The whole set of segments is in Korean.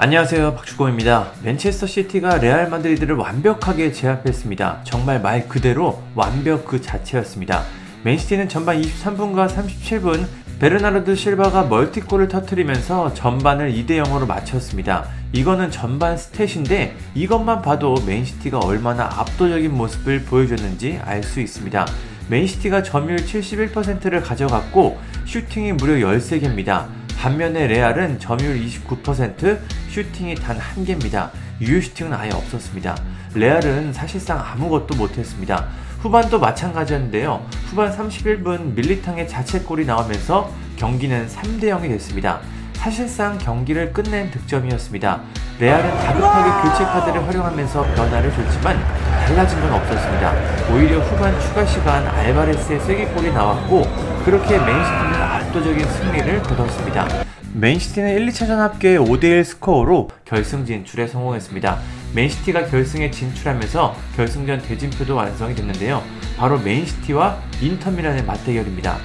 안녕하세요 박주공입니다. 맨체스터 시티가 레알 마드리드를 완벽하게 제압했습니다. 정말 말 그대로 완벽 그 자체였습니다. 맨시티는 전반 23분과 37분 베르나르두 실바가 멀티골을 터트리면서 전반을 2대 0으로 마쳤습니다. 이거는 전반 스탯인데 이것만 봐도 맨시티가 얼마나 압도적인 모습을 보여줬는지 알 수 있습니다. 맨시티가 점유율 71%를 가져갔고 슈팅이 무려 13개입니다. 반면에 레알은 점유율 29%, 슈팅이 단 1개입니다. 유효 슈팅은 아예 없었습니다. 레알은 사실상 아무것도 못했습니다. 후반도 마찬가지였는데요. 후반 31분 밀리탕의 자책골이 나오면서 경기는 3대 0이 됐습니다. 사실상 경기를 끝낸 득점이었습니다. 레알은 다급하게 교체 카드를 활용하면서 변화를 줬지만 달라진 건 없었습니다. 오히려 후반 추가 시간 알바레스의 쐐기골이 나왔고 그렇게 맨시티는 압도적인 승리를 거뒀습니다. 맨시티는 1, 2차전 합계 5대1 스코어로 결승 진출에 성공했습니다. 맨시티가 결승에 진출하면서 결승전 대진표도 완성이 됐는데요. 바로 맨시티와 인터미란의 맞대결입니다.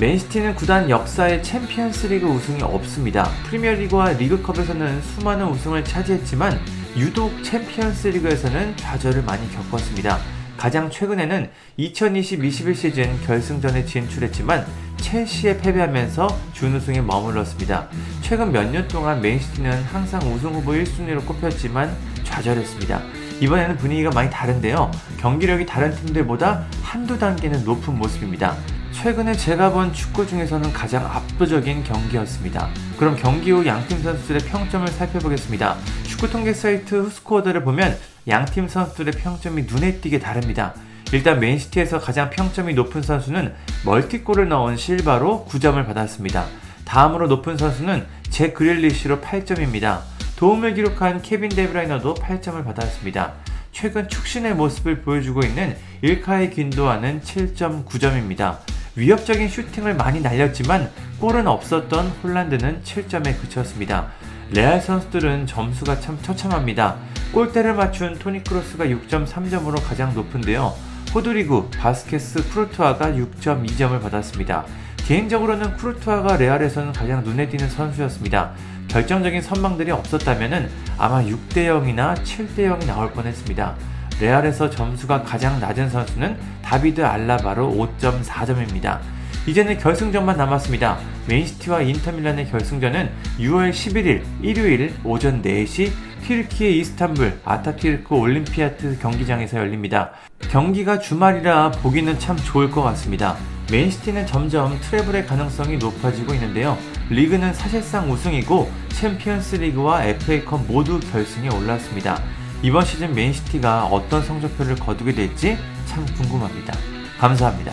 맨시티는 구단 역사에 챔피언스리그 우승이 없습니다. 프리미어리그와 리그컵에서는 수많은 우승을 차지했지만 유독 챔피언스리그에서는 좌절을 많이 겪었습니다. 가장 최근에는 2020-21 시즌 결승전에 진출했지만 첼시에 패배하면서 준우승에 머물렀습니다. 최근 몇 년 동안 맨시티는 항상 우승 후보 1순위로 꼽혔지만 좌절했습니다. 이번에는 분위기가 많이 다른데요. 경기력이 다른 팀들보다 한두 단계는 높은 모습입니다. 최근에 제가 본 축구 중에서는 가장 압도적인 경기였습니다. 그럼 경기 후 양팀 선수들의 평점을 살펴보겠습니다. 축구 통계 사이트 후스코어드를 보면 양팀 선수들의 평점이 눈에 띄게 다릅니다. 일단 맨시티에서 가장 평점이 높은 선수는 멀티골을 넣은 실바로 9점을 받았습니다. 다음으로 높은 선수는 잭 그릴리시로 8점입니다. 도움을 기록한 케빈 데브라이너도 8점을 받았습니다. 최근 축신의 모습을 보여주고 있는 일카이 귄도안은 7.9점입니다. 위협적인 슈팅을 많이 날렸지만 골은 없었던 홀란드는 7점에 그쳤습니다. 레알 선수들은 점수가 참 처참합니다. 골대를 맞춘 토니 크로스가 6.3점으로 가장 높은데요. 호드리구, 바스케스, 쿠르투아가 6.2점을 받았습니다. 개인적으로는 쿠르투아가 레알에서는 가장 눈에 띄는 선수였습니다. 결정적인 선방들이 없었다면 아마 6대 0이나 7대 0이 나올 뻔했습니다. 레알에서 점수가 가장 낮은 선수는 다비드 알라바로 5.4점입니다. 이제는 결승전만 남았습니다. 맨시티와 인터밀란의 결승전은 6월 11일 일요일 오전 4시 튀르키예 이스탄불 아타튀르크 올림피아트 경기장에서 열립니다. 경기가 주말이라 보기는 참 좋을 것 같습니다. 맨시티는 점점 트래블의 가능성이 높아지고 있는데요. 리그는 사실상 우승이고 챔피언스 리그와 FA컵 모두 결승에 올랐습니다. 이번 시즌 맨시티가 어떤 성적표를 거두게 될지 참 궁금합니다. 감사합니다.